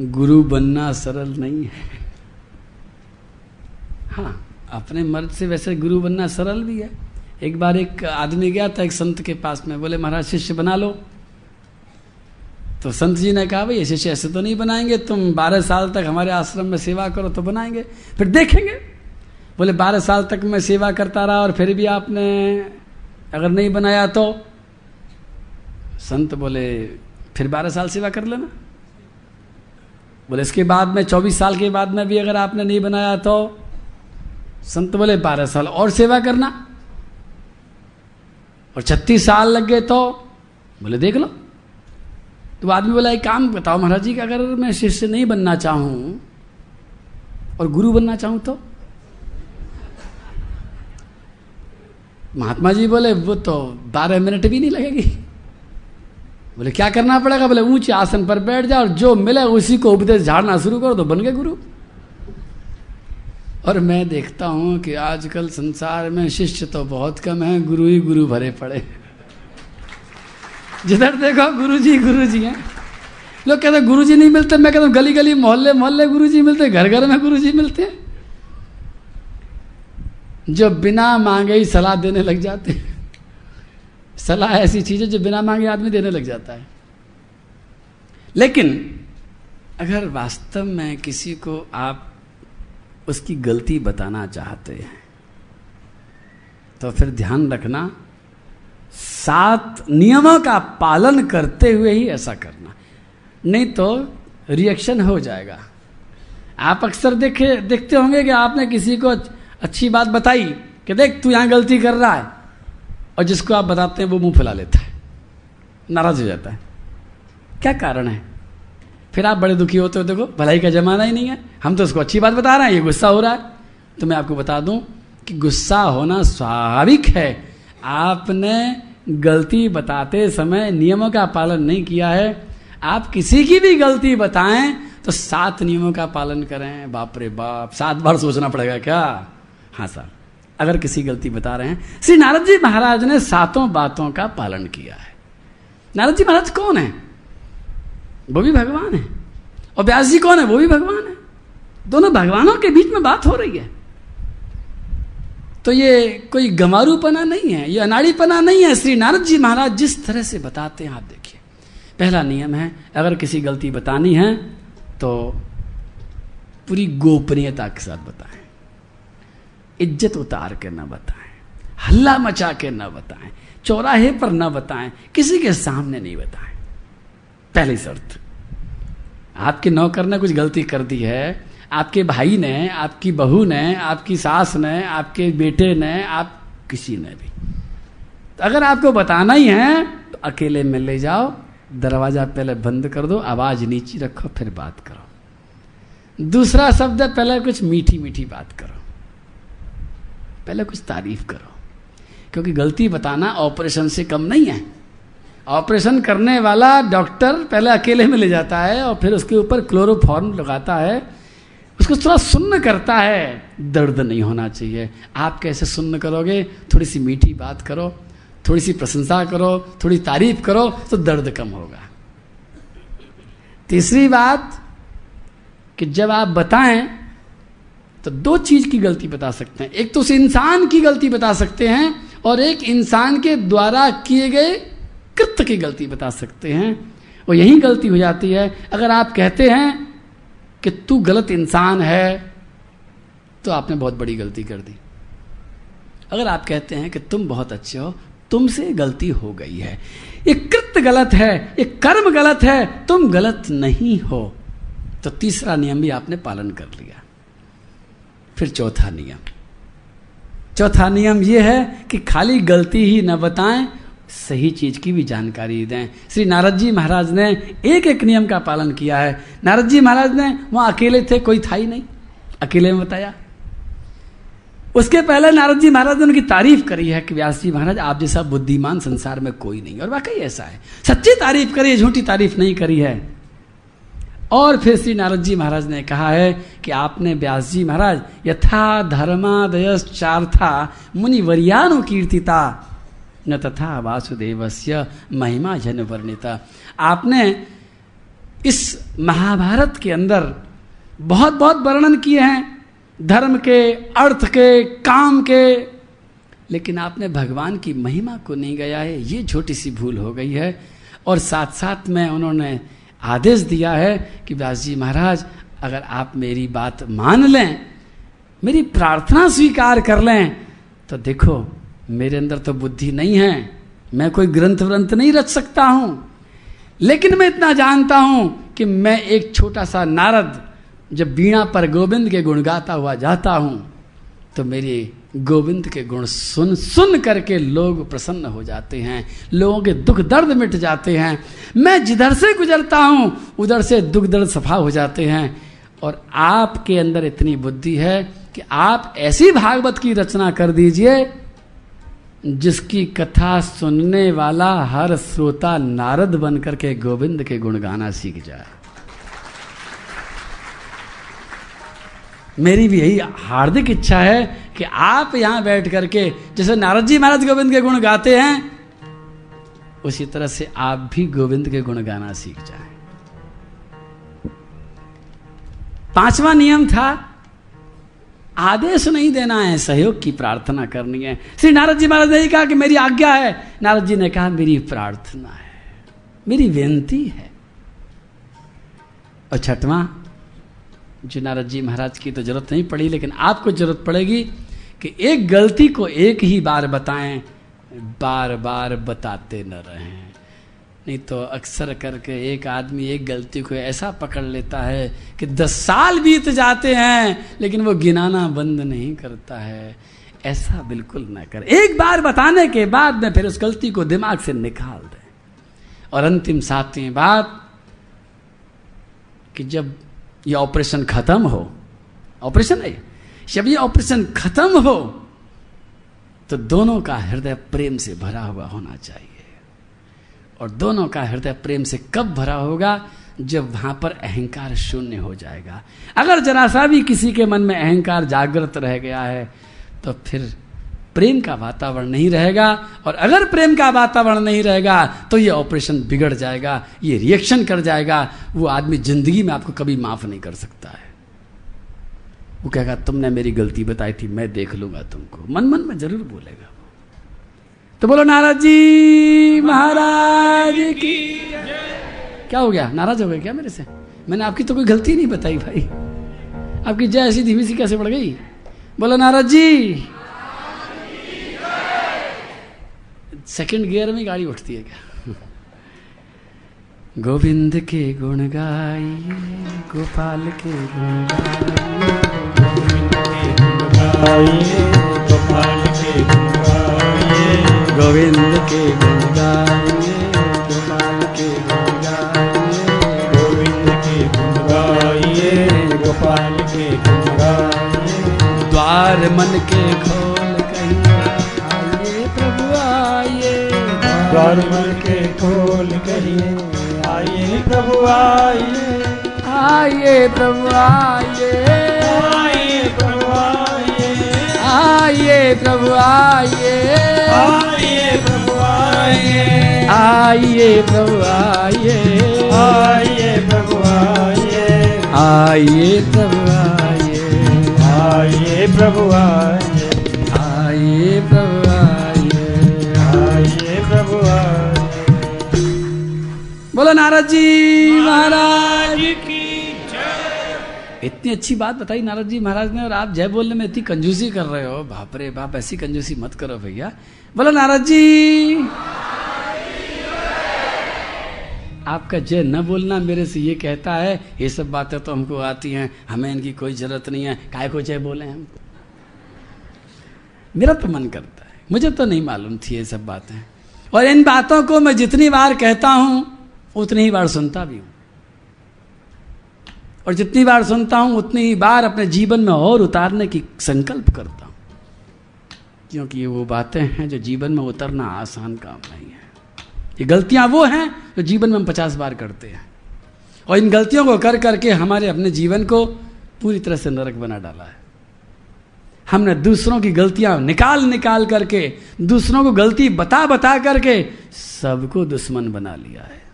गुरु बनना सरल नहीं है। हाँ अपने मर्द से वैसे गुरु बनना सरल भी है। एक बार एक आदमी गया था, एक संत के पास, में बोले, महाराज, शिष्य बना लो। तो संत जी ने कहा भाई शिष्य ऐसे तो नहीं बनाएँगे, तुम बारह साल तक हमारे आश्रम में सेवा करो तो बनाएँगे, फिर देखेंगे। बोले, बारह साल तक मैं सेवा करता रहा और फिर भी आपने अगर नहीं बनाया तो? संत बोले, फिर बारह साल सेवा कर लेना। बोले, इसके बाद में, चौबीस साल के बाद में भी अगर आपने नहीं बनाया तो? संत बोले, बारह साल और सेवा करना। और छत्तीस साल लग गए तो? बोले, देख लो। तो आदमी बोला, एक काम बताओ महाराज जी अगर मैं शिष्य नहीं बनना चाहूँ, और गुरु बनना चाहूँ तो? महात्मा जी बोले, वो तो बारह मिनट भी नहीं लगेगी। बोले, क्या करना पड़ेगा? बोले, ऊँचे आसन पर बैठ जाओ और जो मिले उसी को उपदेश झाड़ना शुरू करो तो बन गए गुरु। और मैं देखता हूँ कि आजकल संसार में शिष्य तो बहुत कम है, गुरु ही गुरु भरे पड़े। जिधर देखो गुरु जी गुरु जी हैं। लोग कहते गुरु जी नहीं मिलते? मैं कहता हूँ गली गली मोहल्ले मोहल्ले गुरु जी मिलते घर घर में गुरु जी मिलते। जो बिना मांगे ही सलाह देने लग जाते हैं। सलाह ऐसी चीज़ है जो बिना मांगे आदमी देने लग जाता है। लेकिन अगर वास्तव में किसी को आप उसकी गलती बताना चाहते हैं तो फिर ध्यान रखना, सात नियमों का पालन करते हुए ही ऐसा करना, नहीं तो रिएक्शन हो जाएगा। आप अक्सर देखे, देखते होंगे कि आपने किसी को अच्छी बात बताई कि देख, तू यहाँ गलती कर रहा है। और जिसको आप बताते हैं वो मुँह फैला लेता है। नाराज़ हो जाता है। क्या कारण है? फिर आप बड़े दुखी होते हो, देखो, भलाई का जमाना ही नहीं है। हम तो उसको अच्छी बात बता रहे हैं, ये गुस्सा हो रहा है। तो मैं आपको बता दूँ कि गुस्सा होना स्वाभाविक है। आपने गलती बताते समय नियमों का पालन नहीं किया है। आप किसी की भी गलती बताएँ तो सात नियमों का पालन करें। बाप रे बाप, सात बार सोचना पड़ेगा क्या? हाँ सर। अगर किसी गलती बता रहे हैं। श्री नारद जी महाराज ने सातों बातों का पालन किया है। नारद जी महाराज कौन है? वो भी भगवान है। और व्यास जी कौन है? वो भी भगवान है। दोनों भगवानों के बीच में बात हो रही है। तो ये कोई गमारूपना नहीं है, ये अनाड़ीपना नहीं है। श्री नारद जी महाराज जिस तरह से बताते हैं, आप देखिए। पहला नियम है, अगर किसी गलती बतानी है तो पूरी गोपनीयता के साथ बताएँ। इज़्ज़त उतार के न बताएँ, हल्ला मचा के न बताएँ, चौराहे पर न बताएँ, किसी के सामने नहीं बताएँ। पहली शर्त, आपके नौकर ने कुछ गलती कर दी है, आपके भाई ने, आपकी बहू ने, आपकी सास ने, आपके बेटे ने, आप किसी ने भी। तो अगर आपको बताना ही है तो अकेले में ले जाओ, दरवाज़ा पहले बंद कर दो, आवाज़ नीचे रखो, फिर बात करो। दूसरा शब्द पहले कुछ मीठी मीठी बात करो। पहले कुछ तारीफ़ करो। क्योंकि गलती बताना ऑपरेशन से कम नहीं है। ऑपरेशन करने वाला डॉक्टर पहले अकेले में ले जाता है और फिर उसके ऊपर क्लोरोफॉर्म लगाता है। उसको थोड़ा सुन्न करता है। दर्द नहीं होना चाहिए। आप कैसे सुन्न करोगे? थोड़ी सी मीठी बात करो, थोड़ी सी प्रशंसा करो, थोड़ी तारीफ़ करो तो दर्द कम होगा। तीसरी बात कि जब आप बताएँ तो दो चीज़ की गलती बता सकते हैं। एक तो उस इंसान की गलती बता सकते हैं और एक इंसान के द्वारा किए गए कृत्य की गलती बता सकते हैं। और यही गलती हो जाती है। अगर आप कहते हैं कि तू गलत इंसान है तो आपने बहुत बड़ी गलती कर दी। अगर आप कहते हैं कि तुम बहुत अच्छे हो, तुमसे गलती हो गई है। ये कृत्य गलत है, ये कर्म गलत है, तुम गलत नहीं हो। तो तीसरा नियम भी आपने पालन कर लिया। फिर चौथा नियम। चौथा नियम यह है कि खाली गलती ही न बताएँ, सही चीज़ की भी जानकारी दें। श्री नारद जी महाराज ने एक एक नियम का पालन किया है। नारद जी महाराज ने वहाँ अकेले थे, कोई था ही नहीं। अकेले में बताया। उसके पहले नारद जी महाराज ने उनकी तारीफ़ करी है कि व्यास जी महाराज, आप जैसा बुद्धिमान संसार में कोई नहीं। और वाकई ऐसा है। सच्ची तारीफ़ करी है, झूठी तारीफ़ नहीं करी है। और फिर श्री नारद जी महाराज ने कहा है कि आपने व्यास जी महाराज यथा धर्मादयश्चार्था मुनि वरियानु कीर्तिता, न तथा वासुदेवस्य महिमा जन वर्णिता। आपने इस महाभारत के अंदर बहुत बहुत वर्णन किए हैं, धर्म के, अर्थ के, काम के, लेकिन आपने भगवान की महिमा को नहीं गया है, ये छोटी सी भूल हो गई है। और साथ साथ में उन्होंने आदेश दिया है कि व्यास जी महाराज, अगर आप मेरी बात मान लें, मेरी प्रार्थना स्वीकार कर लें तो देखो, मेरे अंदर तो बुद्धि नहीं है। मैं कोई ग्रंथ व्रंथ नहीं रच सकता हूँ। लेकिन मैं इतना जानता हूँ कि मैं एक छोटा सा नारद, जब बीणा पर गोविंद के गुण गाता हुआ जाता हूँ तो मेरी गोविंद के गुण सुन सुन करके लोग प्रसन्न हो जाते हैं, लोगों के दुख दर्द मिट जाते हैं। मैं जिधर से गुजरता हूँ, उधर से दुख दर्द सफ़ा हो जाते हैं। और आपके अंदर इतनी बुद्धि है कि आप ऐसी भागवत की रचना कर दीजिए, जिसकी कथा सुनने वाला हर श्रोता नारद बनकर के गोविंद के गुण गाना सीख जाए। मेरी भी यही हार्दिक इच्छा है कि आप यहाँ बैठ करके, जैसे नारद जी महाराज गोविंद के गुण गाते हैं, उसी तरह से आप भी गोविंद के गुण गाना सीख जाए। पांचवा नियम था, आदेश नहीं देना है, सहयोग की प्रार्थना करनी है। श्री नारद जी महाराज ने कहा कि मेरी आज्ञा है। नारद जी ने कहा, मेरी प्रार्थना है, मेरी विनती है। और छठवां जो नारद जी महाराज की तो ज़रूरत नहीं पड़ी, लेकिन आपको ज़रूरत पड़ेगी कि एक गलती को एक ही बार बताएँ, बार बार बताते न रहें। नहीं तो अक्सर करके एक आदमी एक गलती को ऐसा पकड़ लेता है कि दस साल बीत जाते हैं, लेकिन वो गिनाना बंद नहीं करता है। ऐसा बिल्कुल ना कर। एक बार बताने के बाद में फिर उस गलती को दिमाग से निकाल दे। और अंतिम सातवीं बात कि जब ये ऑपरेशन खत्म हो। ऑपरेशन है जब ये ऑपरेशन खत्म हो तो दोनों का हृदय प्रेम से भरा हुआ होना चाहिए। और दोनों का हृदय प्रेम से कब भरा होगा? जब वहाँ पर अहंकार शून्य हो जाएगा। अगर जरा सा भी किसी के मन में अहंकार जागृत रह गया है तो फिर प्रेम का वातावरण नहीं रहेगा और अगर प्रेम का वातावरण नहीं रहेगा तो ये ऑपरेशन बिगड़ जाएगा, ये रिएक्शन कर जाएगा। वो आदमी ज़िंदगी में आपको कभी माफ़ नहीं कर सकता है। वो कहेगा, तुमने मेरी गलती बताई थी, मैं देख लूँगा तुमको। मन मन में ज़रूर बोलेगा तो बोलो, नाराज़ जी, महाराज की क्या हो गया? नाराज़ हो गए क्या मेरे से? मैंने आपकी तो कोई गलती नहीं बताई भाई। आपकी जय ऐसी धीमी सी कैसे बढ़ गई? बोलो, नाराज़ जी सेकंड गियर में गाड़ी उठती है क्या गोविंद के गुण गाइए गोपाल के गुण गाइए गोविंद के गुण गाइए गोपाल के गुण गाइए गोविंद के गुण गाइए गोपाल के गुण गाइए द्वार मन के खोल द्वार मन के खोल कहिए आइए प्रभु आइए आइए प्रभु आइए आइए प्रभु आइए आइए प्रभु आइए आइए प्रभु आइए आइए प्रभु आइए आइए प्रभु आइए आइए प्रभु आइए आइए प्रभु आइए आइए प्रभु बोलो नारद जी महाराज। की इतनी अच्छी बात बताई नारद जी महाराज ने और आप जय बोलने में इतनी कंजूसी कर रहे हो। बाप रे बाप ऐसी कंजूसी मत करो भैया। बोलो नारद जी। आपका जय न बोलना मेरे से ये कहता है ये सब बातें तो हमको आती हैं हमें इनकी कोई ज़रूरत नहीं है। काय को जय बोले हम? मेरा तो मन करता है। मुझे तो नहीं मालूम थी ये सब बातें। और इन बातों को मैं जितनी बार कहता हूँ उतनी ही बार सुनता भी हूँ। और जितनी बार सुनता हूँ, उतनी ही बार अपने जीवन में और उतारने की संकल्प करता हूँ। क्योंकि ये वो बातें हैं जो जीवन में उतरना आसान काम नहीं है। ये गलतियाँ वो हैं जो जीवन में हम पचास बार करते हैं। और इन गलतियों को कर करके हमारे अपने जीवन को पूरी तरह से नरक बना डाला है। हमने दूसरों की गलतियाँ निकाल निकाल करके, दूसरों को गलती बता बता करके सबको दुश्मन बना लिया है।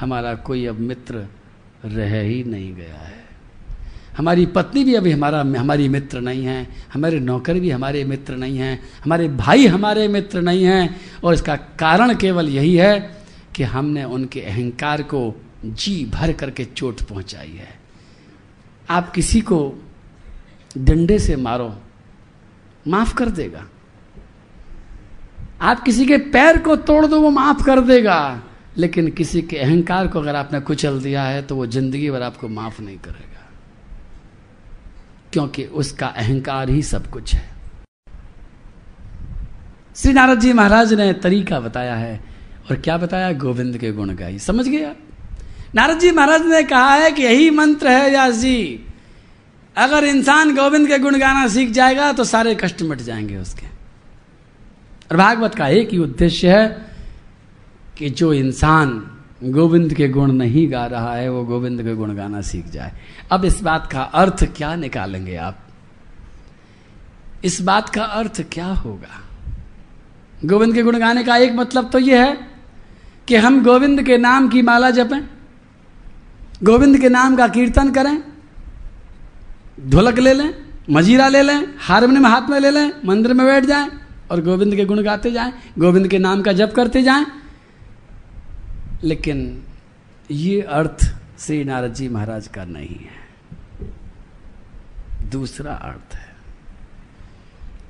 हमारा कोई अब मित्र रह ही नहीं गया है। हमारी पत्नी भी अभी हमारा, हमारी मित्र नहीं है, हमारे नौकर भी हमारे मित्र नहीं हैं, हमारे भाई हमारे मित्र नहीं हैं, और इसका कारण केवल यही है कि हमने उनके अहंकार को जी भर करके चोट पहुंचाई है। आप किसी को डंडे से मारो, माफ़ कर देगा। आप किसी के पैर को तोड़ दो, वो माफ़ कर देगा। लेकिन किसी के अहंकार को अगर आपने कुचल दिया है तो वो ज़िंदगी भर आपको माफ़ नहीं करेगा। क्योंकि उसका अहंकार ही सब कुछ है। श्री नारद जी महाराज ने तरीका बताया है, और क्या बताया? गोविंद के गुण गाई समझ गया नारद जी महाराज ने कहा है कि यही मंत्र है व्यास। जी अगर इंसान गोविंद के गुण गाना सीख जाएगा तो सारे कष्ट मिट जाएँगे उसके। और भागवत का एक ही उद्देश्य है कि जो इंसान गोविंद के गुण नहीं गा रहा है, वो गोविंद के गुण गाना सीख जाए। अब इस बात का अर्थ क्या निकालेंगे आप? इस बात का अर्थ क्या होगा? गोविंद के गुण गाने का एक मतलब तो यह है कि हम गोविंद के नाम की माला जपें, गोविंद के नाम का कीर्तन करें, ढोलक ले लें, मजीरा ले लें, हारमोनियम हाथ में ले लें, मंदिर में बैठ जाएँ और गोविंद के गुण गाते जाएँ, गोविंद के नाम का जप करते जाएँ लेकिन ये अर्थ श्री नारद जी महाराज का नहीं है। दूसरा अर्थ है,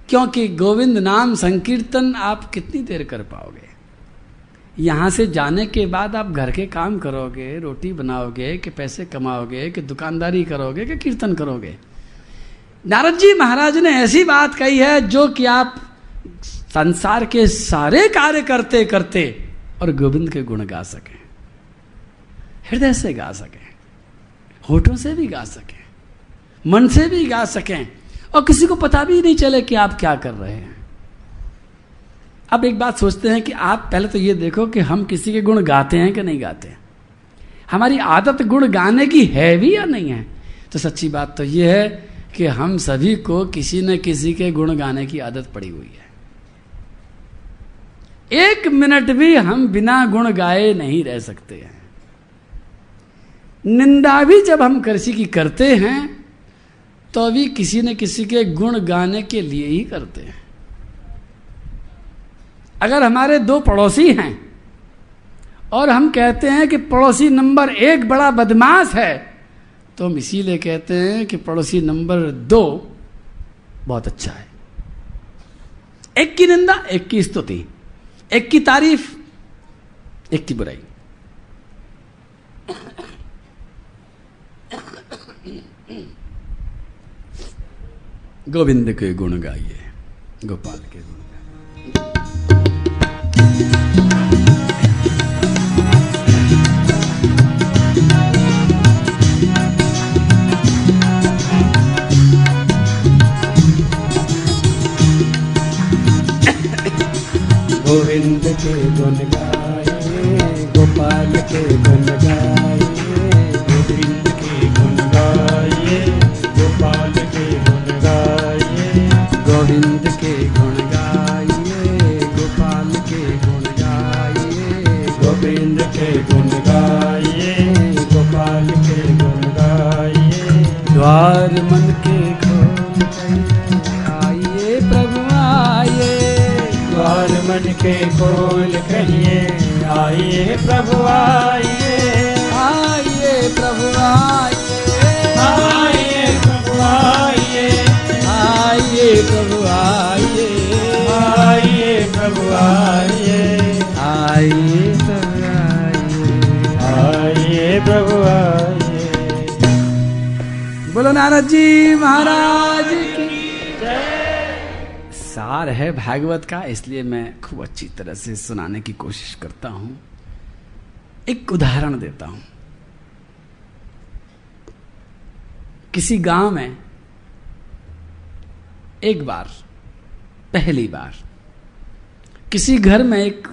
क्योंकि गोविंद नाम संकीर्तन आप कितनी देर कर पाओगे? यहाँ से जाने के बाद आप घर के काम करोगे, रोटी बनाओगे, कि पैसे कमाओगे, कि दुकानदारी करोगे, कि कीर्तन करोगे। नारद जी महाराज ने ऐसी बात कही है जो कि आप संसार के सारे कार्य करते करते और गोविंद के गुण गा सकें। हृदय से गा सकें। होठों से भी गा सकें। मन से भी गा सकें। और किसी को पता भी नहीं चले कि आप क्या कर रहे हैं। अब एक बात सोचते हैं कि आप पहले तो ये देखो कि हम किसी के गुण गाते हैं कि नहीं गाते हमारी आदत गुण गाने की है भी या नहीं है? तो सच्ची बात तो ये है कि हम सभी को किसी न किसी के गुण गाने की आदत पड़ी हुई है। एक मिनट भी हम बिना गुण गाए नहीं रह सकते हैं। निंदा भी जब हम कृषि की करते हैं तो भी किसी न किसी के गुण गाने के लिए ही करते हैं। अगर हमारे दो पड़ोसी हैं, और हम कहते हैं कि पड़ोसी नंबर एक बड़ा बदमाश है तो हम इसीलिए कहते हैं कि पड़ोसी नंबर दो बहुत अच्छा है। एक की निंदा, एक की स्तुति। एक की तारीफ़ एक की बुराई। गोविंद के गुण गाइए गोपाल के गुण गोविंद के गुण गाए गोपाल के गुण गाइए है भागवत का, इसलिए मैं खूब अच्छी तरह से सुनाने की कोशिश करता हूँ। एक उदाहरण देता हूँ। किसी गाँव में एक बार, पहली बार, किसी घर में एक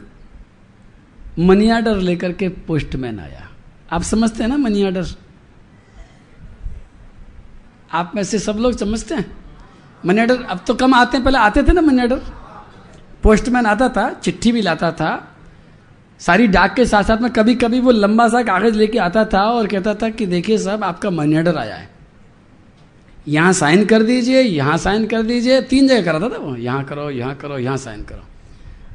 मनी ऑर्डर लेकर के पोस्टमैन आया। आप समझते हैं ना मनी ऑर्डर? आप में से सब लोग समझते हैं? मनी ऑर्डर अब तो कम आते हैं, पहले आते थे ना मनी ऑर्डर पोस्टमैन आता था, चिट्ठी भी लाता था। सारी डाक के साथ साथ में कभी कभी वो लंबा सा कागज़ लेके आता था और कहता था कि देखिए साहब, आपका मनी ऑर्डर आया है। यहाँ साइन कर दीजिए, यहाँ साइन कर दीजिए। तीन जगह कराता था वो, यहाँ करो यहाँ करो, यहाँ साइन करो।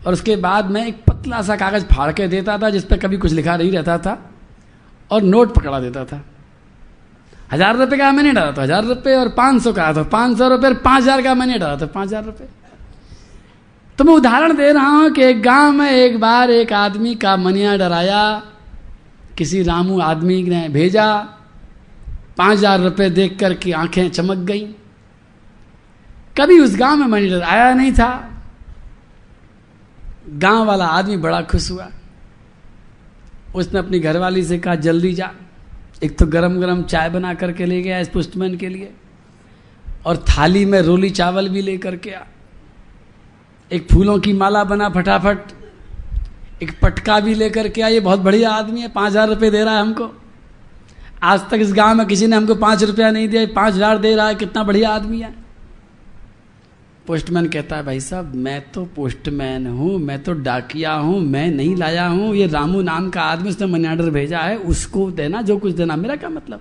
और उसके बाद मैं एक पतला सा कागज़ फाड़ के देता था, जिस पर कभी कुछ लिखा नहीं रहता था और नोट पकड़ा देता था। हज़ार रुपए का मैंने डाला था हज़ार रुपए और पाँच सौ का था पाँच सौ रुपए और पाँच हज़ार का मैंने डाला था पाँच हज़ार रुपए। तो मैं उदाहरण दे रहा हूँ कि एक गाँव में एक बार एक आदमी का मनिया डराया, किसी रामू आदमी ने भेजा, पाँच हज़ार रुपये देख कर की आँखें चमक गई। कभी उस गाँव में मनी डर आया नहीं था। गाँव वाला आदमी बड़ा खुश हुआ। उसने अपनी घरवाली से कहा, जल्दी जा। एक तो गरम गरम चाय बना करके ले गया इस पुष्टमैन के लिए और थाली में रोली चावल भी लेकर के आ। एक फूलों की माला बना फटाफट, एक पटका भी लेकर के आ। ये बहुत बढ़िया आदमी है, पाँच हज़ार रुपये दे रहा है हमको। आज तक इस गाँव में किसी ने हमको पाँच रुपया नहीं दिया, पाँच हज़ार दे रहा है, कितना बढ़िया आदमी है। पोस्टमैन कहता है, भाई साहब, मैं तो पोस्टमैन हूँ, मैं तो डाकिया हूँ, मैं नहीं लाया हूँ, ये रामू नाम का आदमी उसने मनी ऑर्डर भेजा है, उसको देना जो कुछ देना। मेरा क्या मतलब?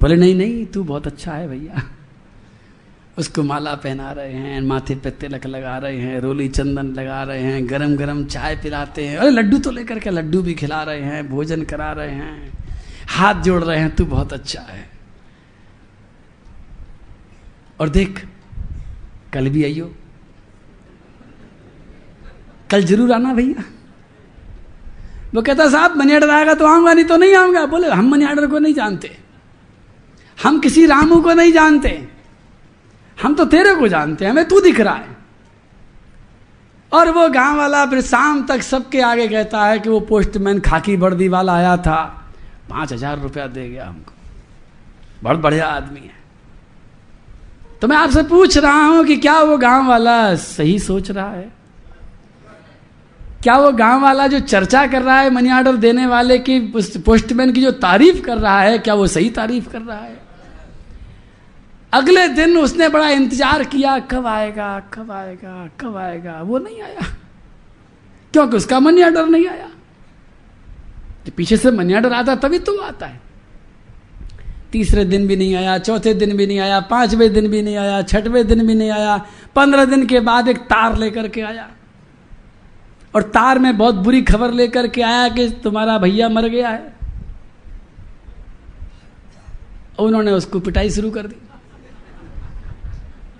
बोले, नहीं नहीं, तू बहुत अच्छा है भैया। उसको माला पहना रहे हैं, माथे पे तिलक लगा रहे हैं, रोली चंदन लगा रहे हैं गरम गरम चाय पिलाते हैं। अरे, लड्डू तो लेकर के लड्डू भी खिला रहे हैं, भोजन करा रहे हैं। हाथ जोड़ रहे हैं, तू बहुत अच्छा है। और देख कल भी आइयो। कल ज़रूर आना भैया। वो कहता, साहब मनी ऑर्डर आएगा तो आऊँगा, नहीं तो नहीं आऊँगा। बोले, हम मनी ऑर्डर को नहीं जानते। हम किसी रामू को नहीं जानते। हम तो तेरे को जानते हमें तू दिख रहा है। और वो गाँव वाला फिर शाम तक सबके आगे कहता है कि वो पोस्टमैन खाकी वर्दी वाला आया था। पाँच हज़ार रुपया दे गया हमको। बहुत बढ़िया आदमी है। तो मैं आपसे पूछ रहा हूँ कि क्या वो गाँव वाला सही सोच रहा है? क्या वो गाँव वाला जो चर्चा कर रहा है मनी ऑर्डर देने वाले की पोस्टमैन की जो तारीफ़ कर रहा है, क्या वो सही तारीफ़ कर रहा है? अगले दिन उसने बड़ा इंतज़ार किया, कब आएगा कब आएगा कब आएगा? वो नहीं आया। क्योंकि उसका मनी ऑर्डर नहीं आया। पीछे से मनी ऑर्डर आता तभी तो आता है। तीसरे दिन भी नहीं आया चौथे दिन भी नहीं आया पाँचवें दिन भी नहीं आया छठवें दिन भी नहीं आया पंद्रह दिन के बाद एक तार लेकर के आया। और तार में बहुत बुरी खबर लेकर के आया कि तुम्हारा भैया मर गया है। उन्होंने उसको पिटाई शुरू कर दी।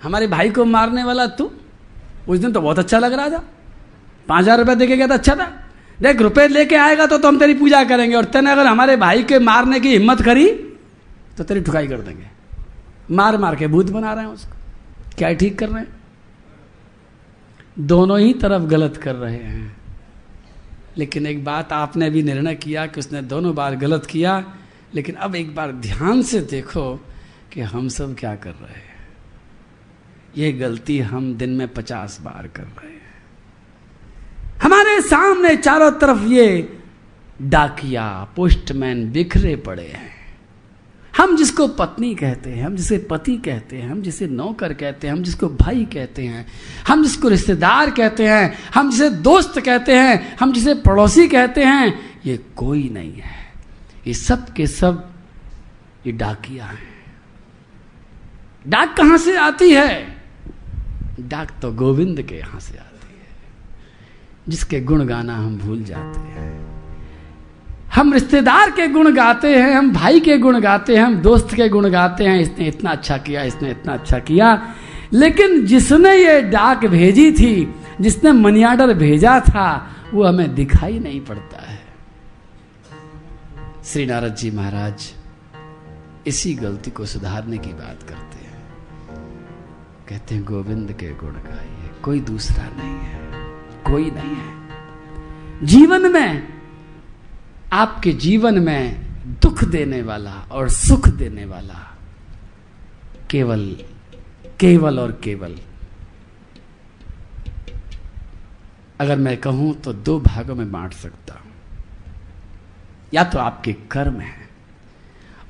हमारे भाई को मारने वाला तू? उस दिन तो बहुत अच्छा लग रहा था। पाँच हज़ार रुपया देके गया था अच्छा था। देख रुपए लेके आएगा तो, तो हम तेरी पूजा करेंगे। और तेने अगर हमारे भाई के मारने की हिम्मत करी तो तेरी ठुकाई कर देंगे। मार मार के भूत बना रहे हैं उसको। क्या ठीक कर रहे हैं? दोनों ही तरफ़ गलत कर रहे हैं। लेकिन एक बात आपने भी निर्णय किया कि उसने दोनों बार गलत किया, लेकिन अब एक बार ध्यान से देखो कि हम सब क्या कर रहे हैं। ये गलती हम दिन में पचास बार कर रहे हैं। हमारे सामने चारों तरफ़ ये डाकिया, पोस्टमैन बिखरे पड़े हैं। हम जिसको पत्नी कहते हैं, हम जिसे पति कहते हैं, हम जिसे नौकर कहते हैं, हम जिसको भाई कहते हैं, हम जिसको रिश्तेदार कहते हैं, हम जिसे दोस्त कहते हैं, हम जिसे पड़ोसी कहते हैं, ये कोई नहीं है। ये सब के सब ये डाकिया हैं। डाक कहाँ से आती है? डाक तो गोविंद के यहाँ से आती है, जिसके गुण गाना हम भूल जाते हैं। हम रिश्तेदार के गुण गाते हैं, हम भाई के गुण गाते हैं, हम दोस्त के गुण गाते हैं, इसने इतना अच्छा किया, इसने इतना अच्छा किया। लेकिन जिसने ये डाक भेजी थी, जिसने मनी ऑर्डर भेजा था, वो हमें दिखाई नहीं पड़ता है। श्री नारद जी महाराज, इसी गलती को सुधारने की बात करते हैं। कहते हैं, गोविंद के गुण गाइए कोई दूसरा नहीं है, कोई नहीं है। जीवन में आपके जीवन में दुख देने वाला और सुख देने वाला केवल केवल और केवल। अगर मैं कहूँ तो दो भागों में बांट सकता हूँ। या तो आपके कर्म है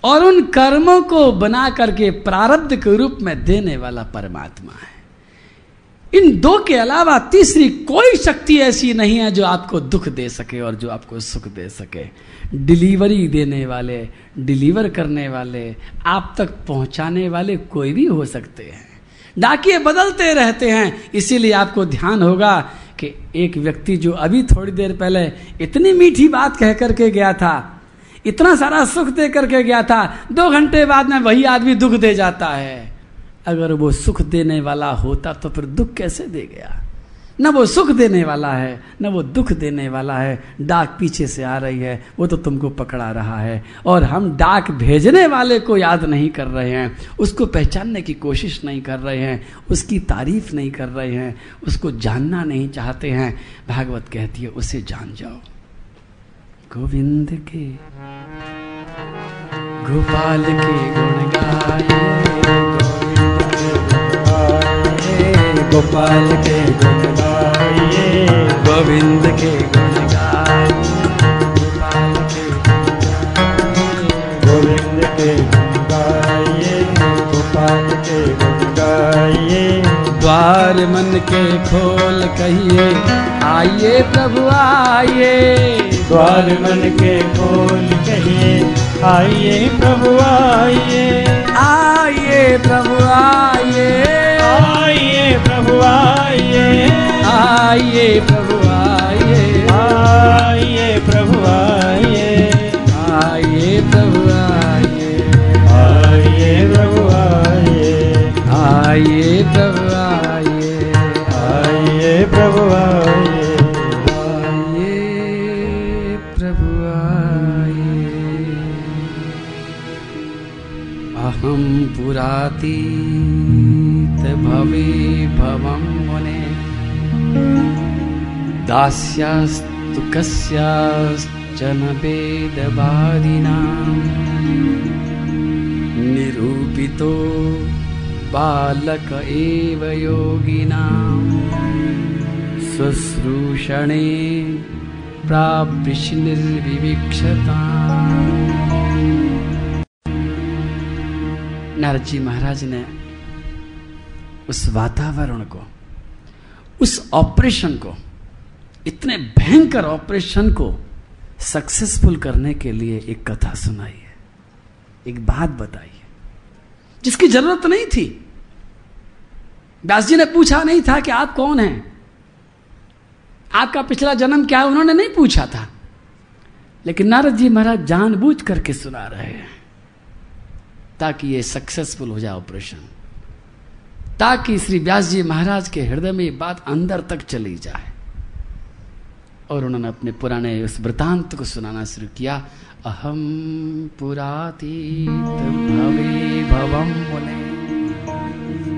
और उन कर्मों को बना करके प्रारब्ध के रूप में देने वाला परमात्मा है। इन दो के अलावा तीसरी कोई शक्ति ऐसी नहीं है जो आपको दुख दे सके और जो आपको सुख दे सके। डिलीवरी देने वाले, डिलीवर करने वाले, आप तक पहुँचाने वाले कोई भी हो सकते हैं। डाकिए बदलते रहते हैं। इसीलिए आपको ध्यान होगा कि एक व्यक्ति जो अभी थोड़ी देर पहले इतनी मीठी बात कह करके गया था, इतना सारा सुख दे करके गया था, दो घंटे बाद में वही आदमी दुख दे जाता है। अगर वो सुख देने वाला होता तो फिर दुख कैसे दे गया? न वो सुख देने वाला है, न वो दुख देने वाला है। डाक पीछे से आ रही है, वो तो तुमको पकड़ा रहा है। और हम डाक भेजने वाले को याद नहीं कर रहे हैं, उसको पहचानने की कोशिश नहीं कर रहे हैं, उसकी तारीफ़ नहीं कर रहे हैं, उसको जानना नहीं चाहते हैं। भागवत कहती है, उसे जान जाओ। गोविंद के, गोपाल के गुण गाए गोपाल के गुण गाइए, गोविंद के के गोविंद के गोपाल के द्वार मन के खोल कहिए आइए प्रभु आइए द्वार मन के खोल कहिए आइए प्रभु आइए आइए प्रभु आइए प्रभु आइए। आइए प्रभु आइए। आइए प्रभु आइए। आइए प्रभु आइए। आइए प्रभु आइए। आइए प्रभु आइए। आइए प्रभु आइए। आइए प्रभु आइए। अहम पुरातीत दास्यास्तु कस्याश्च न वेदवादिनां निरूपितो बालक एव योगिनां शुश्रूषणे श्वश्रूषणे प्राप्क्षता नारजिमहाराज ने उस वातावरण को, उस ऑपरेशन को, इतने भयंकर ऑपरेशन को सक्सेसफुल करने के लिए एक कथा सुनाई है। एक बात बताई है, जिसकी ज़रूरत नहीं थी। व्यास जी ने पूछा नहीं था कि आप कौन हैं? आपका पिछला जन्म क्या है? उन्होंने नहीं पूछा था। लेकिन नारद जी महाराज जानबूझ करके सुना रहे हैं, ताकि ये सक्सेसफुल हो जाए ऑपरेशन। ताकि श्री व्यास जी महाराज के हृदय में ये बात अंदर तक चली जाए। और उन्होंने अपने पुराने उस वृतांत को सुनाना शुरू किया। अहम पुरातीत भवे भवम मुने।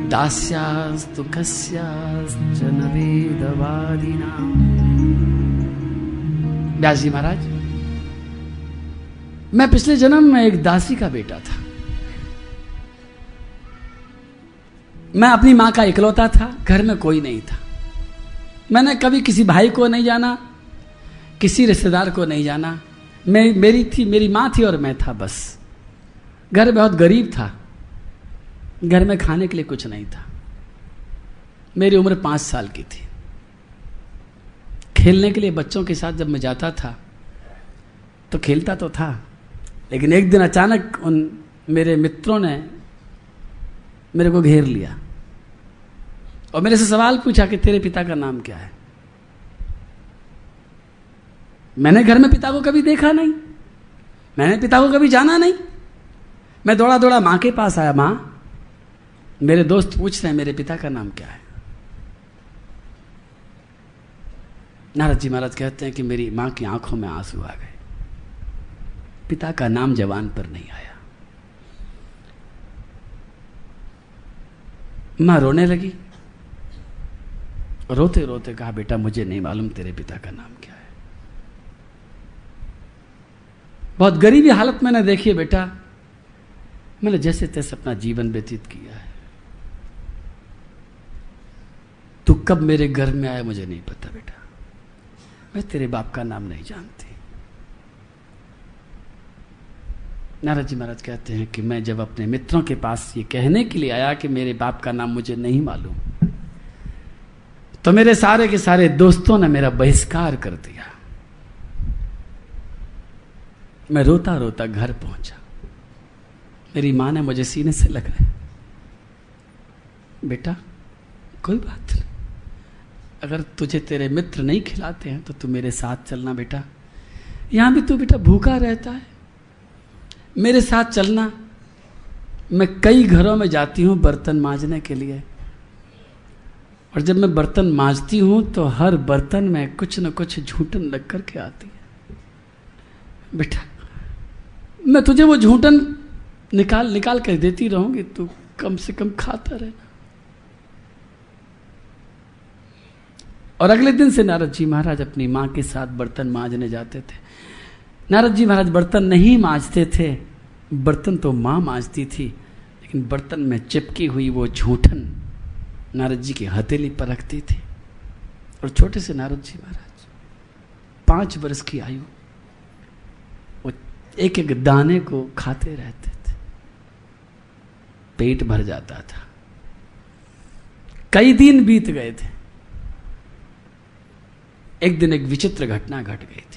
दास्यास्तु कस्याश्च न वेदवादिना। व्यास जी महाराज, मैं पिछले जन्म में एक दासी का बेटा था। मैं अपनी माँ का इकलौता था, घर में कोई नहीं था। मैंने कभी किसी भाई को नहीं जाना, किसी रिश्तेदार को नहीं जाना। मैं, मेरी थी, मेरी माँ थी और मैं था बस। घर बहुत गरीब था। घर में खाने के लिए कुछ नहीं था। मेरी उम्र पाँच साल की थी। खेलने के लिए बच्चों के साथ जब मैं जाता था तो खेलता तो था, लेकिन एक दिन अचानक उन मेरे मित्रों ने मेरे को घेर लिया। और मेरे से सवाल पूछा कि तेरे पिता का नाम क्या है? मैंने घर में पिता को कभी देखा नहीं। मैंने पिता को कभी जाना नहीं। मैं दौड़ा दौड़ा माँ के पास आया, माँ, मेरे दोस्त पूछ रहे हैं, मेरे पिता का नाम क्या है? नारद जी महाराज कहते हैं कि मेरी माँ की आँखों में आँसू आ गए। पिता का नाम जवान पर नहीं आया। माँ रोने लगी। रोते रोते कहा, बेटा, मुझे नहीं मालूम तेरे पिता का नाम क्या है। बहुत गरीबी हालत मैंने देखी है, बेटा। मैंने जैसे तैसे अपना जीवन व्यतीत किया है। तू कब मेरे घर में आया, मुझे नहीं पता, बेटा। मैं तेरे बाप का नाम नहीं जानती। नारद जी महाराज कहते हैं कि मैं जब अपने मित्रों के पास ये कहने के लिए आया कि मेरे बाप का नाम मुझे नहीं मालूम तो मेरे सारे के सारे दोस्तों ने मेरा बहिष्कार कर दिया। मैं रोता रोता घर पहुँचा। मेरी माँ ने मुझे सीने से लग लगाया बेटा, कोई बात नहीं। अगर तुझे तेरे मित्र नहीं खिलाते हैं तो तू मेरे साथ चलना बेटा। यहाँ भी तू बेटा भूखा रहता है। मेरे साथ चलना। मैं कई घरों में जाती हूँ बर्तन मांजने के लिए। और जब मैं बर्तन मांजती हूँ तो हर बर्तन में कुछ न कुछ झूठन लग करके आती है। बेटा, मैं तुझे वो झूठन निकाल निकाल कर देती रहूँगी। तू कम से कम खाता रहना और अगले दिन से नारद जी महाराज अपनी माँ के साथ बर्तन मांजने जाते थे। नारद जी महाराज बर्तन नहीं मांजते थे। बर्तन तो माँ मांजती थी, लेकिन बर्तन में चिपकी हुई वो झूठन नारद जी की हथेली पर रखती थी। और छोटे से नारद जी महाराज, पाँच वर्ष की आयु, वो एक एक दाने को खाते रहते थे। पेट भर जाता था। कई दिन बीत गए थे। एक दिन एक विचित्र घटना घट गई थी।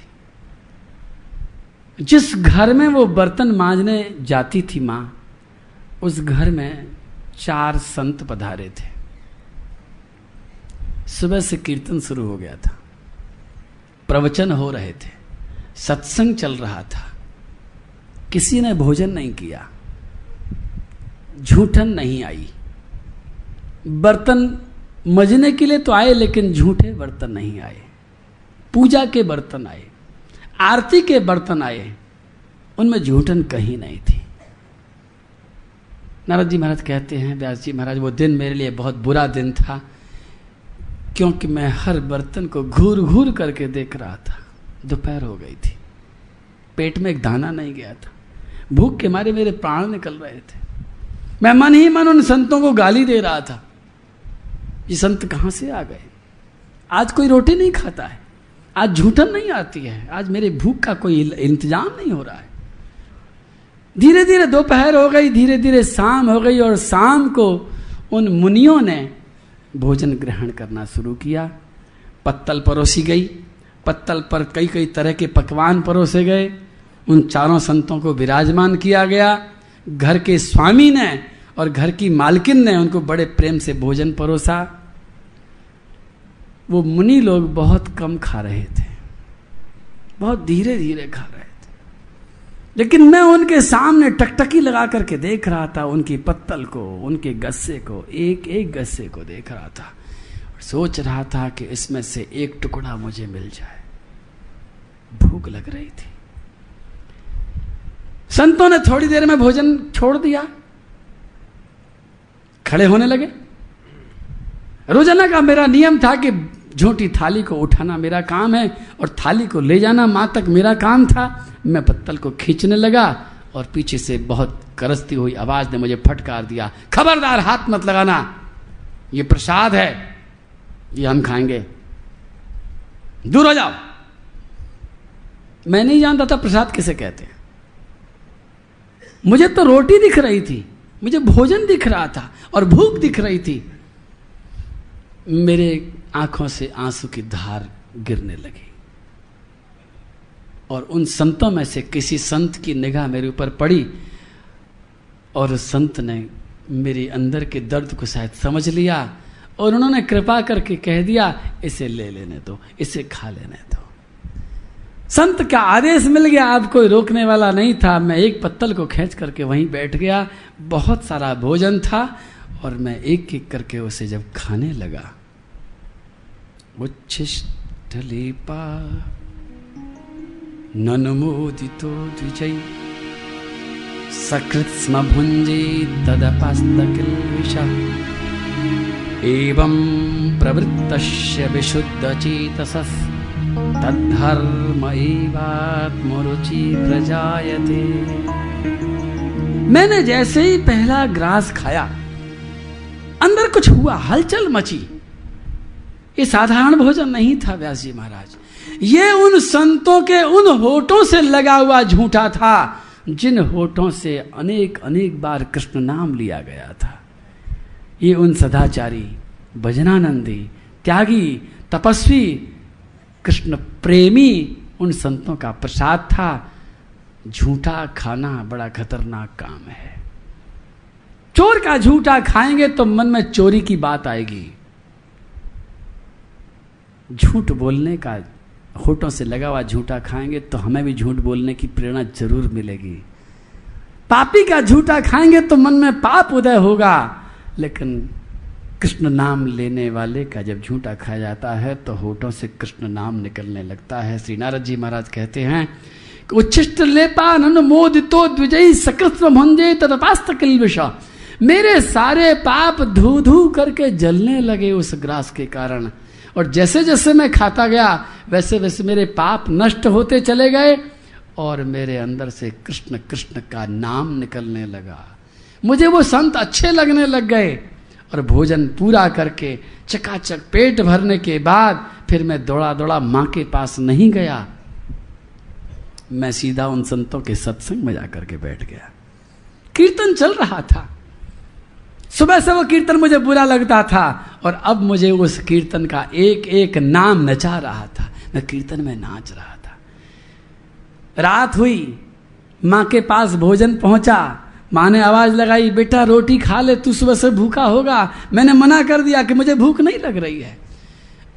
जिस घर में वो बर्तन मांजने जाती थी माँ, उस घर में चार संत पधारे थे। सुबह से कीर्तन शुरू हो गया था। प्रवचन हो रहे थे। सत्संग चल रहा था। किसी ने भोजन नहीं किया। झूठन नहीं आई। बर्तन मजने के लिए तो आए, लेकिन झूठे बर्तन नहीं आए। पूजा के बर्तन आए। आरती के बर्तन आए, उनमें झूठन कहीं नहीं थी। नारद जी महाराज कहते हैं, व्यास जी महाराज, वो दिन मेरे लिए बहुत बुरा दिन था, क्योंकि मैं हर बर्तन को घूर घूर करके देख रहा था। दोपहर हो गई थी। पेट में एक दाना नहीं गया था। भूख के मारे मेरे प्राण निकल रहे थे। मैं मन ही मन उन संतों को गाली दे रहा था। ये संत कहाँ से आ गए? आज कोई रोटी नहीं खाता है। आज झूठन नहीं आती है। आज मेरे भूख का कोई इंतज़ाम नहीं हो रहा है। धीरे धीरे दोपहर हो गई धीरे धीरे शाम हो गई और शाम को उन मुनियों ने भोजन ग्रहण करना शुरू किया। पत्तल परोसी गई। पत्तल पर कई कई तरह के पकवान परोसे गए। उन चारों संतों को विराजमान किया गया। घर के स्वामी ने और घर की मालकिन ने उनको बड़े प्रेम से भोजन परोसा। वो मुनि लोग बहुत कम खा रहे थे। बहुत धीरे धीरे खा रहे थे। लेकिन मैं उनके सामने टकटकी लगा करके देख रहा था, उनकी पत्तल को, उनके गस्से को एक एक गस्से को देख रहा था और सोच रहा था कि इसमें से एक टुकड़ा मुझे मिल जाए। भूख लग रही थी। संतों ने थोड़ी देर में भोजन छोड़ दिया। खड़े होने लगे। रोज़ाना का मेरा नियम था कि झूठी थाली को उठाना मेरा काम है और थाली को ले जाना, माँ तक मेरा काम था। मैं पत्तल को खींचने लगा और पीछे से बहुत करसती हुई आवाज़ ने मुझे फटकार दिया, खबरदार, हाथ मत लगाना। ये प्रसाद है। ये हम खाएँगे। दूर हो जाओ। मैं नहीं जानता था प्रसाद किसे कहते हैं। मुझे तो रोटी दिख रही थी। मुझे भोजन दिख रहा था और भूख दिख रही थी। मेरे आँखों से आँसू की धार गिरने लगी। और उन संतों में से किसी संत की निगाह मेरे ऊपर पड़ी और उस संत ने मेरे अंदर के दर्द को शायद समझ लिया और उन्होंने कृपा करके कह दिया, इसे ले लेने दो, इसे खा लेने दो। संत का आदेश मिल गया। अब कोई रोकने वाला नहीं था। मैं एक पत्तल को खींच करके वहीं बैठ गया। बहुत सारा भोजन था और मैं एक एक करके उसे जब खाने लगा उच्छिष्टलेपा ननुमोदितो द्विजै। सकृत्स्म भुञ्जे तदपास्तकिल्विष। एवं प्रवृत्तस्य विशुद्धचेतसः। तद्धर्म एवात्मरुचि प्रजायते। मैंने जैसे ही पहला ग्रास खाया, अंदर कुछ हुआ, हलचल मची। ये साधारण भोजन नहीं था व्यास जी महाराज। ये उन संतों के उन होठों से लगा हुआ झूठा था, जिन होठों से अनेक अनेक बार कृष्ण नाम लिया गया था। ये उन सदाचारी, भजनानंदी, त्यागी, तपस्वी, कृष्ण प्रेमी उन संतों का प्रसाद था। झूठा खाना बड़ा खतरनाक काम है। चोर का झूठा खाएँगे तो मन में चोरी की बात आएगी। झूठ बोलने का होठों से लगा हुआ झूठा खाएँगे तो हमें भी झूठ बोलने की प्रेरणा ज़रूर मिलेगी। पापी का झूठा खाएँगे तो मन में पाप उदय होगा, लेकिन कृष्ण नाम लेने वाले का जब झूठा खाया जाता है तो होठों से कृष्ण नाम निकलने लगता है। श्री नारद जी महाराज कहते हैं उच्छिष्ट लेपान मोदितो द्विजयी सकृत्व भंजे तदपास्त किलविषा मेरे सारे पाप धू धू करके जलने लगे उस ग्रास के कारण। और जैसे जैसे मैं खाता गया, वैसे वैसे मेरे पाप नष्ट होते चले गए और मेरे अंदर से कृष्ण कृष्ण का नाम निकलने लगा। मुझे वो संत अच्छे लगने लग गए और भोजन पूरा करके, चकाचक पेट भरने के बाद फिर मैं दौड़ा दौड़ा माँ के पास नहीं गया। मैं सीधा उन संतों के सत्संग में जाकर के बैठ गया। कीर्तन चल रहा था। सुबह से वो कीर्तन मुझे बुरा लगता था और अब मुझे उस कीर्तन का एक एक नाम नचा रहा था। मैं कीर्तन में नाच रहा था। रात हुई, माँ के पास भोजन पहुँचा। माँ ने आवाज़ लगाई, बेटा, रोटी खा ले, तू सुबह से भूखा होगा। मैंने मना कर दिया कि मुझे भूख नहीं लग रही है।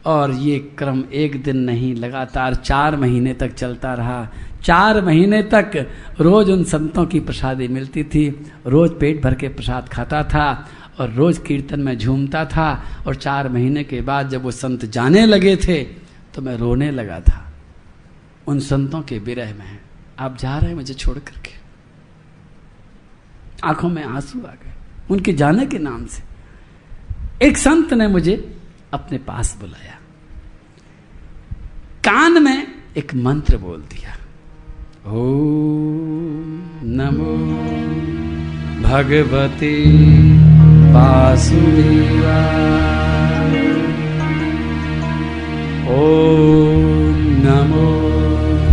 और ये क्रम एक दिन नहीं, लगातार चार महीने तक चलता रहा। चार महीने तक रोज उन संतों की प्रसादी मिलती थी। रोज पेट भर के प्रसाद खाता था और रोज कीर्तन में झूमता था और चार महीने के बाद जब वो संत जाने लगे थे तो मैं रोने लगा था। उन संतों के विरह में आप जा रहे हैं मुझे छोड़ करके। आँखों में आँसू आ गए उनके जाने के नाम से। एक संत ने मुझे अपने पास बुलाया। कान में एक मंत्र बोल दिया। ओ नमो भगवते वासुदेवा ओ नमो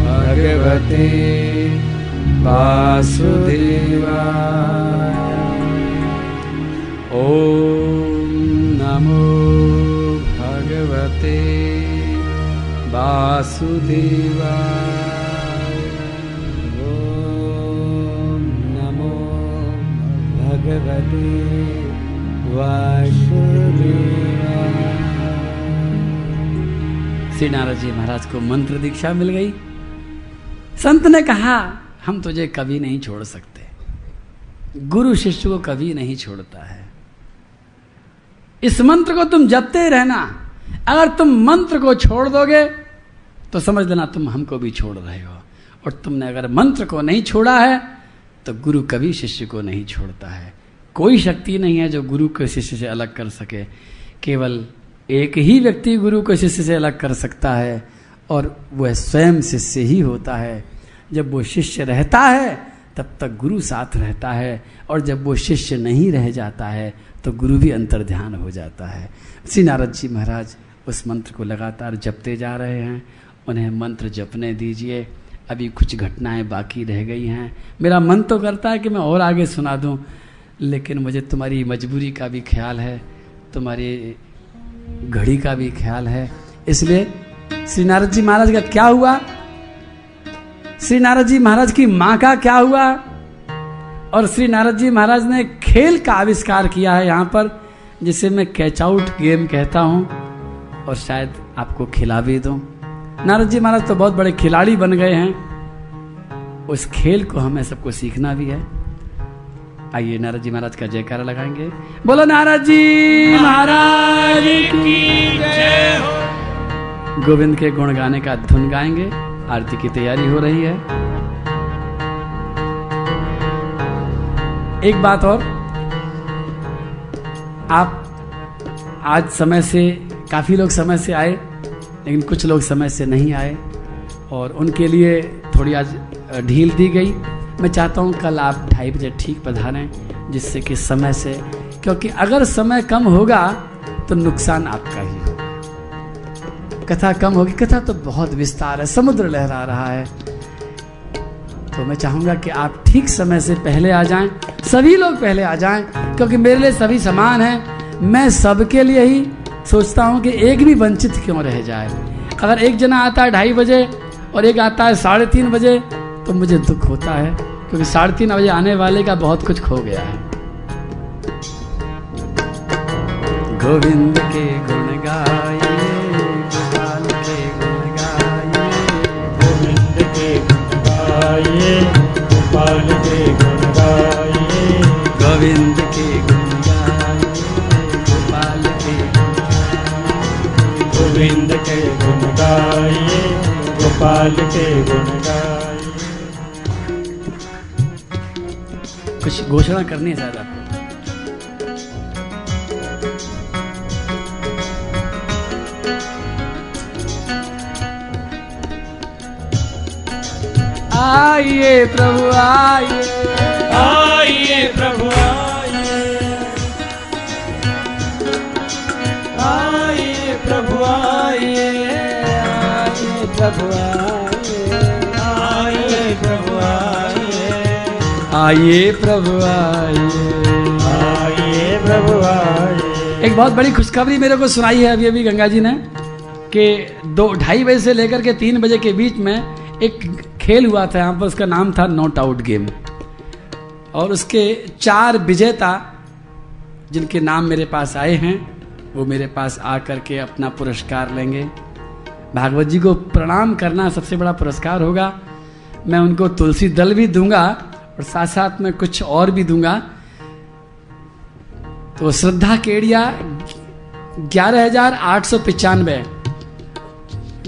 भगवते वासुदेवा ओ नमो भगवते वासुदेवा भगवते श्री नारद जी महाराज को मंत्र दीक्षा मिल गई। संत ने कहा, हम तुझे कभी नहीं छोड़ सकते। गुरु शिष्य को कभी नहीं छोड़ता है। इस मंत्र को तुम जपते रहना। अगर तुम मंत्र को छोड़ दोगे तो समझ लेना तुम हमको भी छोड़ रहे हो। और तुमने अगर मंत्र को नहीं छोड़ा है तो गुरु कभी शिष्य को नहीं छोड़ता है। कोई शक्ति नहीं है जो गुरु को शिष्य से अलग कर सके। केवल एक ही व्यक्ति गुरु को शिष्य से अलग कर सकता है और वह स्वयं शिष्य ही होता है। जब वो शिष्य रहता है, तब तक गुरु साथ रहता है और जब वो शिष्य नहीं रह जाता है तो गुरु भी अंतर ध्यान हो जाता है। श्री नारद जी महाराज उस मंत्र को लगातार जपते जा रहे हैं। उन्हें मंत्र जपने दीजिए। अभी कुछ घटनाएँ बाकी रह गई हैं। मेरा मन तो करता है कि मैं और आगे सुना दूँ, लेकिन मुझे तुम्हारी मजबूरी का भी ख्याल है, तुम्हारी घड़ी का भी ख्याल है। इसलिए श्री नारद जी महाराज का क्या हुआ? श्री नारद जी महाराज की माँ का क्या हुआ? और श्री नारद जी महाराज ने खेल का आविष्कार किया है यहाँ पर, जिसे मैं कैच आउट गेम कहता हूँ, और शायद आपको खिला भी दूँ। नारद जी महाराज तो बहुत बड़े खिलाड़ी बन गए हैं। उस खेल को हमें सबको सीखना भी है। आइए नारद जी महाराज का जयकारा लगाएँगे। बोलो नारद जी महाराज की जय हो। गोविंद के गुण गाने का धुन गाएँगे। आरती की तैयारी हो रही है। एक बात और। आप आज समय से, काफ़ी लोग समय से आए। लेकिन कुछ लोग समय से नहीं आए और उनके लिए थोड़ी आज ढील दी गई। मैं चाहता हूँ कल आप ढाई बजे ठीक पधारें, जिससे कि समय से, क्योंकि अगर समय कम होगा तो नुकसान आपका ही होगा। कथा कम होगी। कथा तो बहुत विस्तार है, समुद्र लहरा रहा है। तो मैं चाहूँगा कि आप ठीक समय से पहले आ जाएँ। सभी लोग पहले आ जाएँ, क्योंकि मेरे लिए सभी समान हैं। मैं सबके लिए ही सोचता हूँ कि एक भी वंचित क्यों रह जाए? अगर एक जना आता है ढाई बजे और एक आता है साढ़े तीन बजे तो मुझे दुख होता है, क्योंकि साढ़े तीन बजे आने वाले का बहुत कुछ खो गया है। गोविंद के गुण गाइए गोपाल के गुण गाइए कुछ घोषणा करनी है शायद आपको। आइए प्रभु आइए। आइए प्रभु आइए आइए प्रभु आइए। आइए प्रभु आइए। एक बहुत बड़ी खुशखबरी मेरे को सुनाई है अभी अभी गंगा जी ने कि दो ढाई बजे से लेकर के तीन बजे के बीच में एक खेल हुआ था यहाँ पर उसका नाम था नॉट आउट गेम और उसके चार विजेता जिनके नाम मेरे पास आए हैं वो मेरे पास आकर के अपना पुरस्कार लेंगे। भागवत जी को प्रणाम करना सबसे बड़ा पुरस्कार होगा। मैं उनको तुलसी दल भी दूँगा और साथ साथ में कुछ और भी दूँगा। तो श्रद्धा केड़िया, ग्यारह हज़ार आठ सौ पचानवे।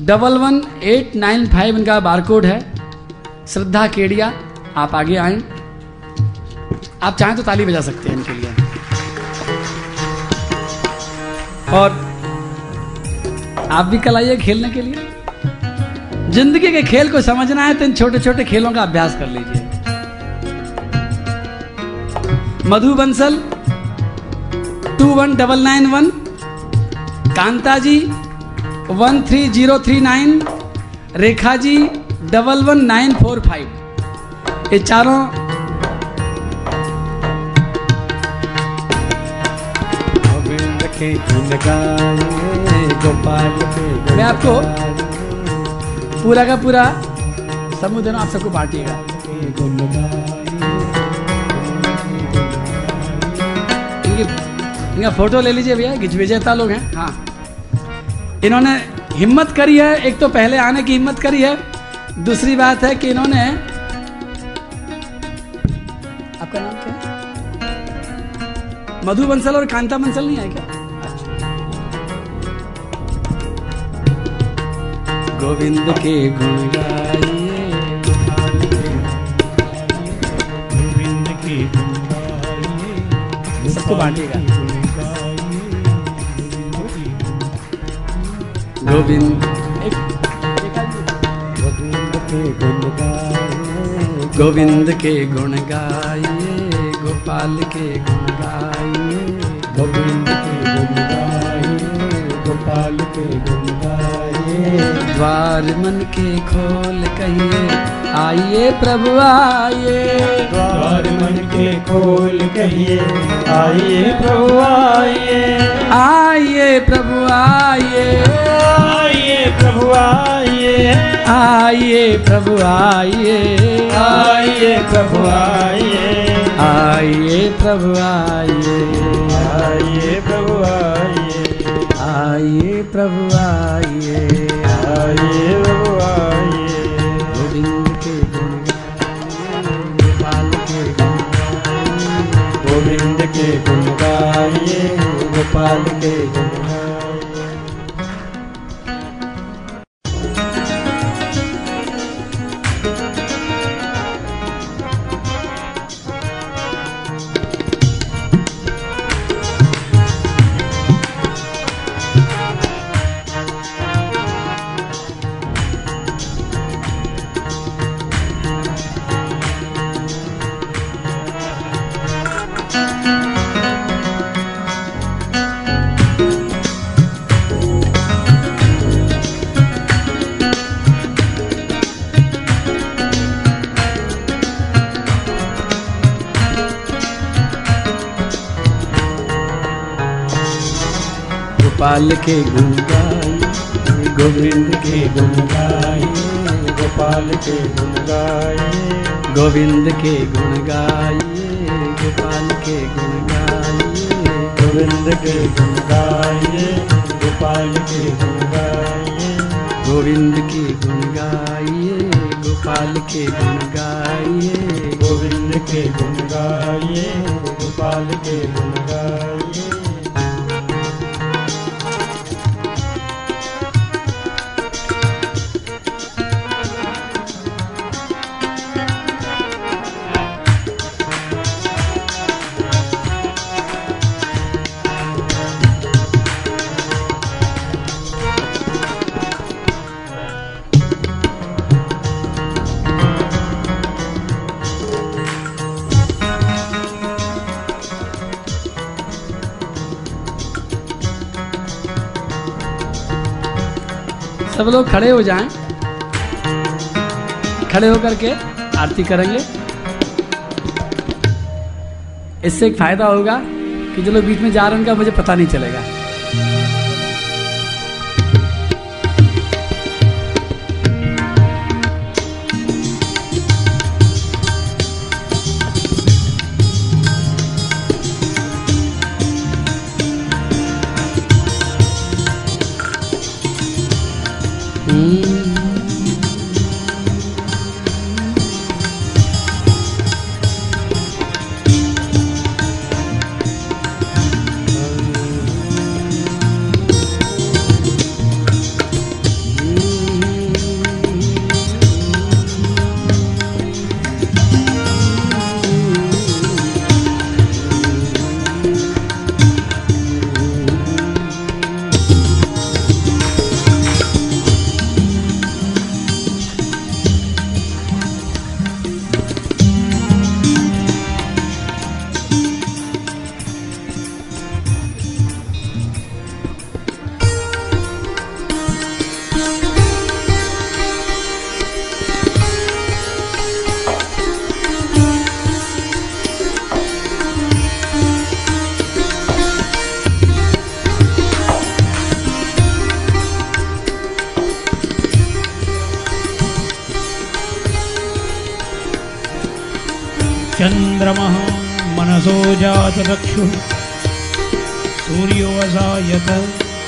Double one eight nine five इनका बारकोड है। श्रद्धा केड़िया, आप आगे आए। आप चाहें तो ताली बजा सकते हैं इनके लिए। और आप भी कल आइए खेलने के लिए। ज़िंदगी के खेल को समझना है तो इन छोटे छोटे खेलों का अभ्यास कर लीजिए। Madhu Bansal two one double nine one Kanta ji one three zero three nine Rekha ji double one nine four five ये चारों मैं आपको पूरा का पूरा समूह देना आप सबको बांटिएगा। इनका फ़ोटो ले लीजिए भैया गिज विजेता लोग हैं। हाँ। इन्होंने हिम्मत करी है एक तो पहले आने की हिम्मत करी है दूसरी बात है कि इन्होंने आपका नाम क्या है? मधु बंसल और कांता बंसल नहीं है क्या? गोविंद के गुण गाइए गोविंद के गुण गाइए सबको बांटिएगा। गोविंद। गोविंद के गुण गाइए गोविंद के गुण गाइए गोपाल के गुण गाइए, गोविंद के गुण गाइए, गोपाल के गुण द्वार मन के खोल कहिए आइए प्रभु आइए। द्वार मन के खोल कहिए आइए प्रभु आइए। आइए प्रभु आइए। आइए प्रभु आइए। आइए प्रभु आइए। आइए प्रभु आइए। आइए प्रभु आइए। आइए प्रभु आइए प्रभु आइए। आइए प्रभु आइए। गोविंद के गुण गोपाल के गुण। गोविंद के गुण गाइए गोपाल के गुण। गोपाल के गुण गाइए गोविंद के गुण गाइए गोपाल के गुण गाइए गोविंद के गुण गाइए गोपाल के गुण गाइए गोविंद के गुण गाइए गोपाल के गुण गाइए गोविंद के गुण गाइए गोपाल के गुण गाइए गोविंद के गुण गाइए गोपाल के गुण सब लोग खड़े हो जाएँ। खड़े होकर के आरती करेंगे। इससे एक फ़ायदा होगा कि जो लोग बीच में जा रहे हैं, उनका मुझे पता नहीं चलेगा। जातचक्षुः सूर्यो अजायत,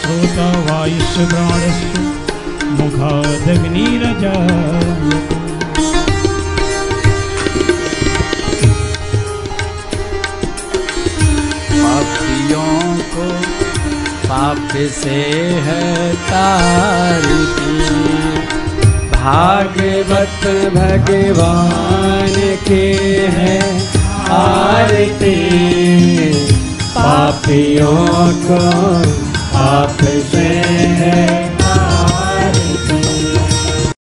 श्रोता वायुश्च प्राणश्च मुखादग्निरजायत पापियों को पाप से है तारती। भागवत भगवान के है। आरती पापियों को आप से है।